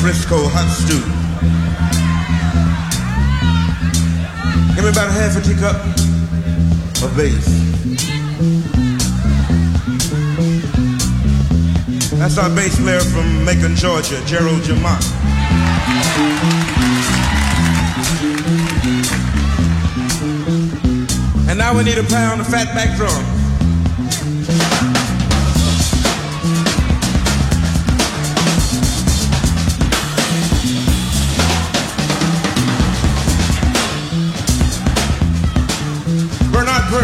Frisco hot stew. Give me about a half a teacup of bass. That's our bass player from Macon, Georgia, Gerald Jemmott. And now we need a pound of fat back fatback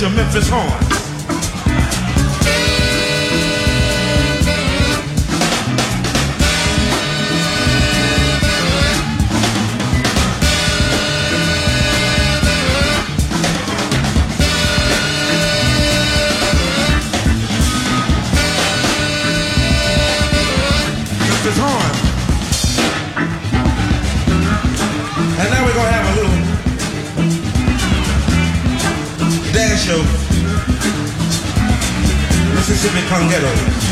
your Memphis horn. Kangaroo.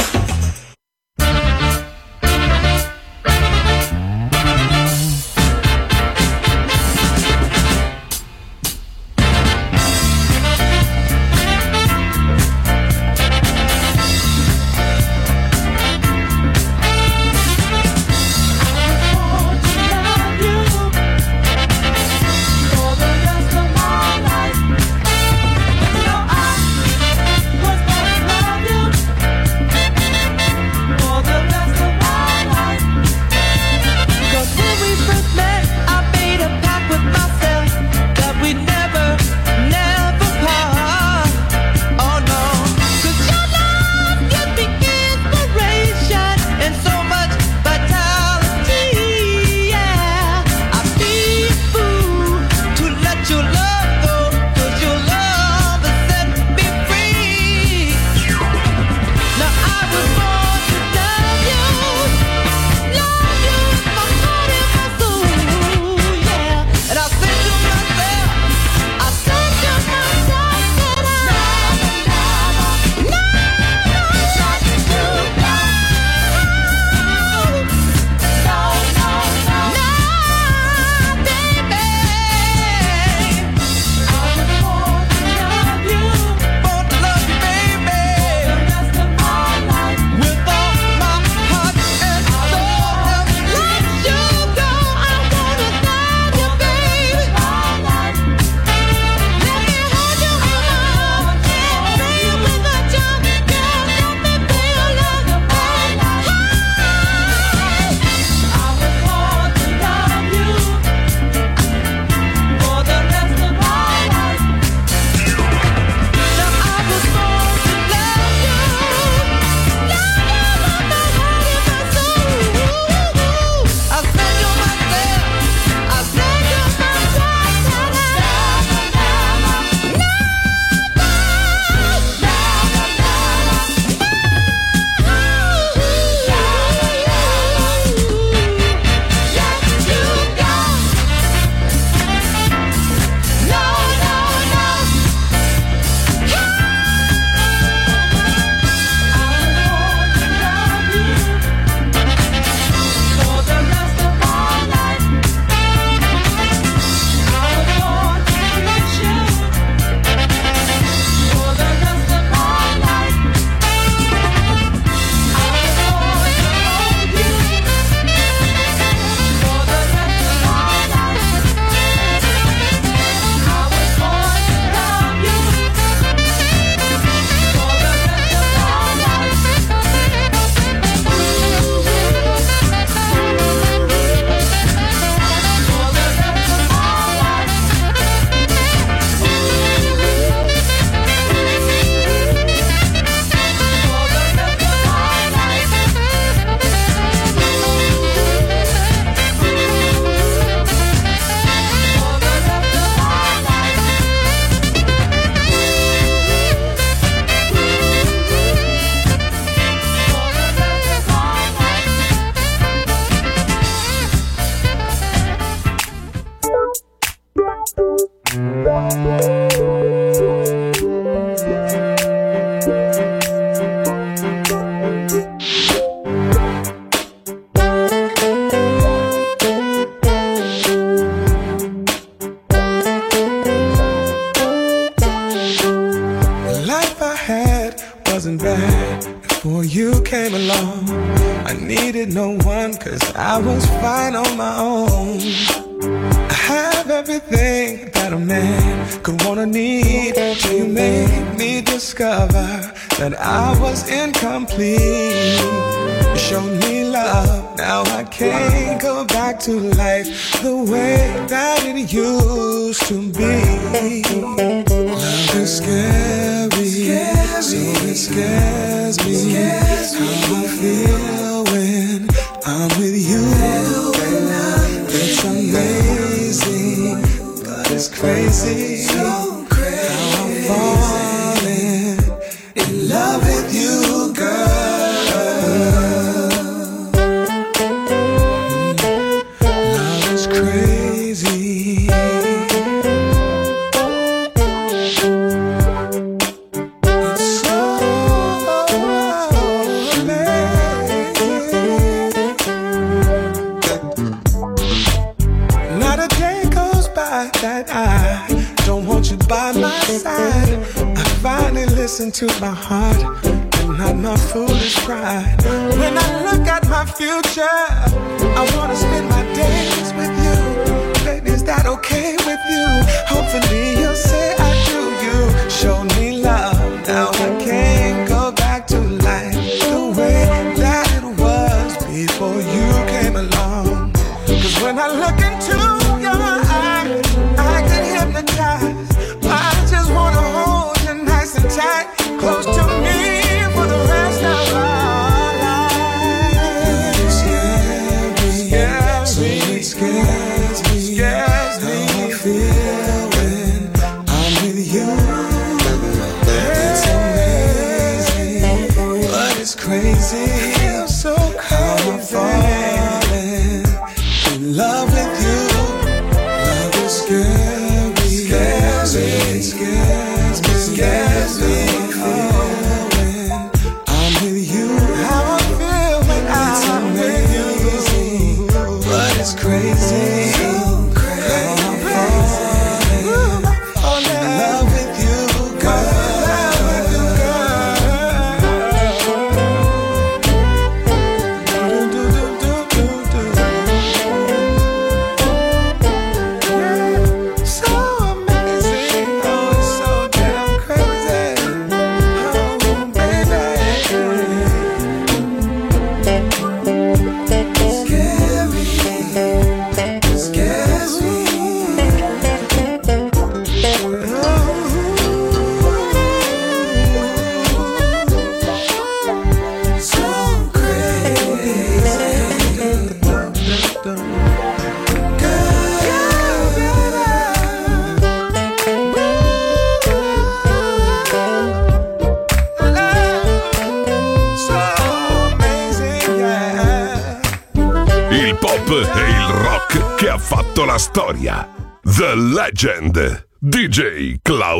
into my heart and not my foolish pride.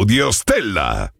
Audio Stella.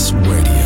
Masterclass Radio,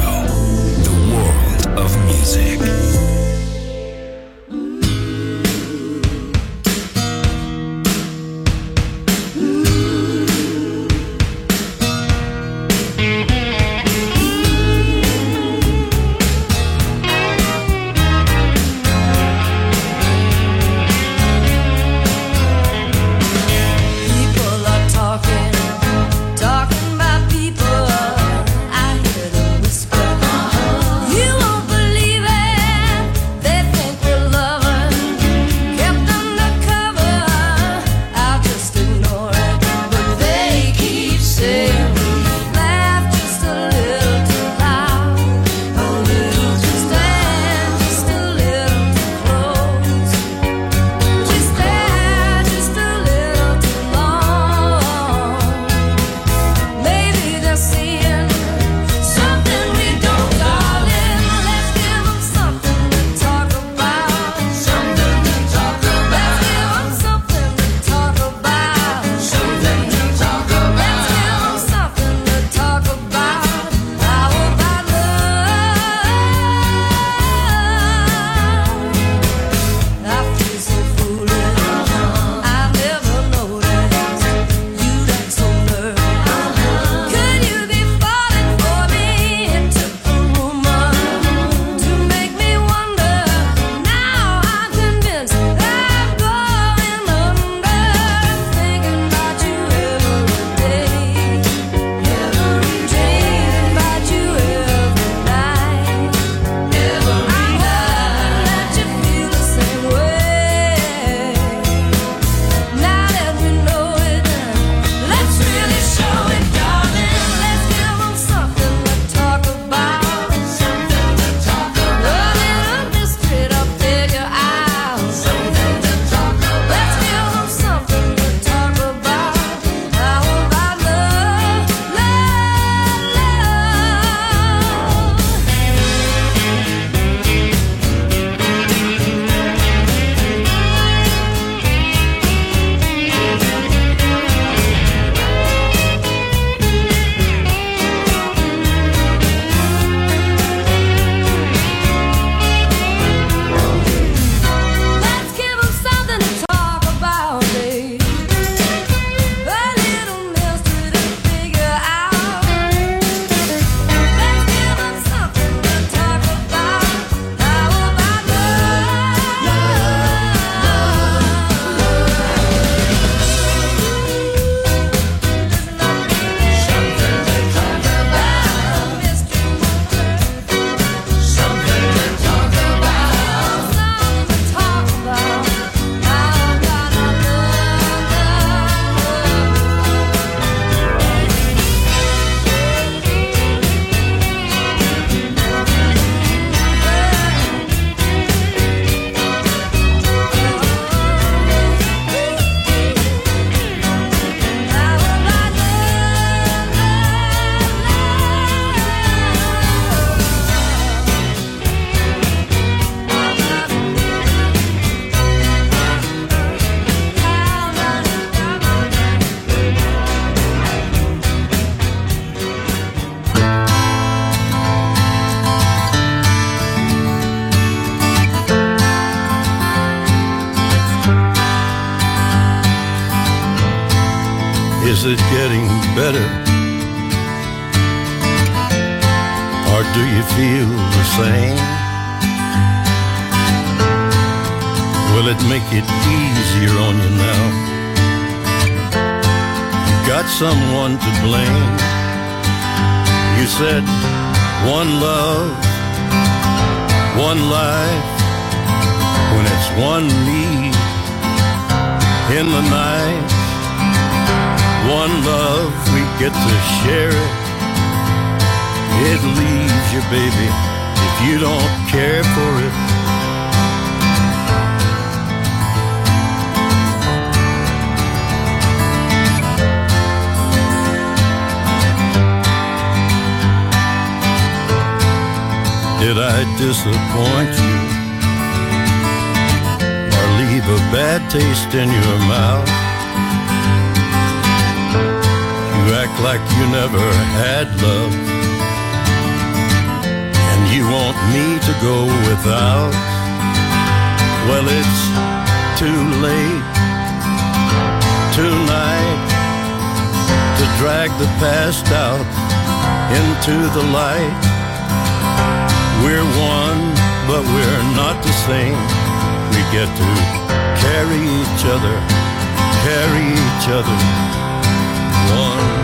without? Well, it's too late tonight to drag the past out into the light. We're one, but we're not the same. We get to carry each other, carry each other. One.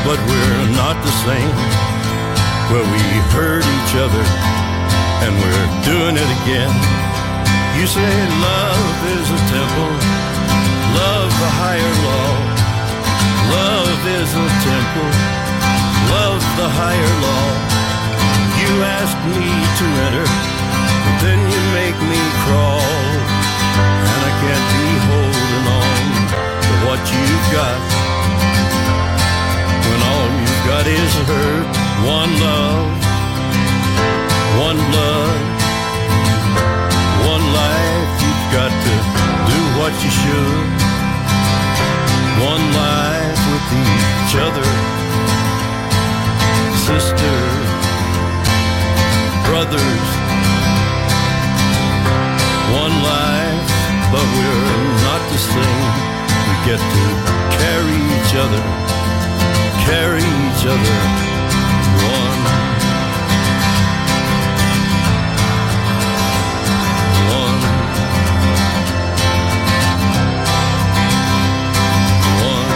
But we're not the same. Well, we hurt each other, and we're doing it again. You say love is a temple, love the higher law. Love is a temple, love the higher law. You ask me to enter, but then you make me crawl. And I can't be holding on to what you've got. Got is hurt, one love, one blood one life, you've got to do what you should. One life with each other, sisters, brothers. One life, but we're not the same. We get to carry each other, other. One. One. One.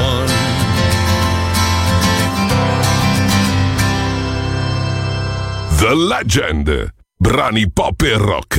One. The Legend. Brani pop e rock,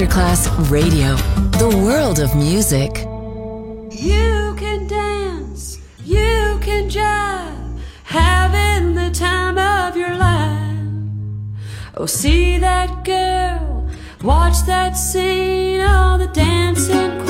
Masterclass Radio, the world of music. You can dance, you can jive, having the time of your life. Oh, see that girl, watch that scene, all the dancing.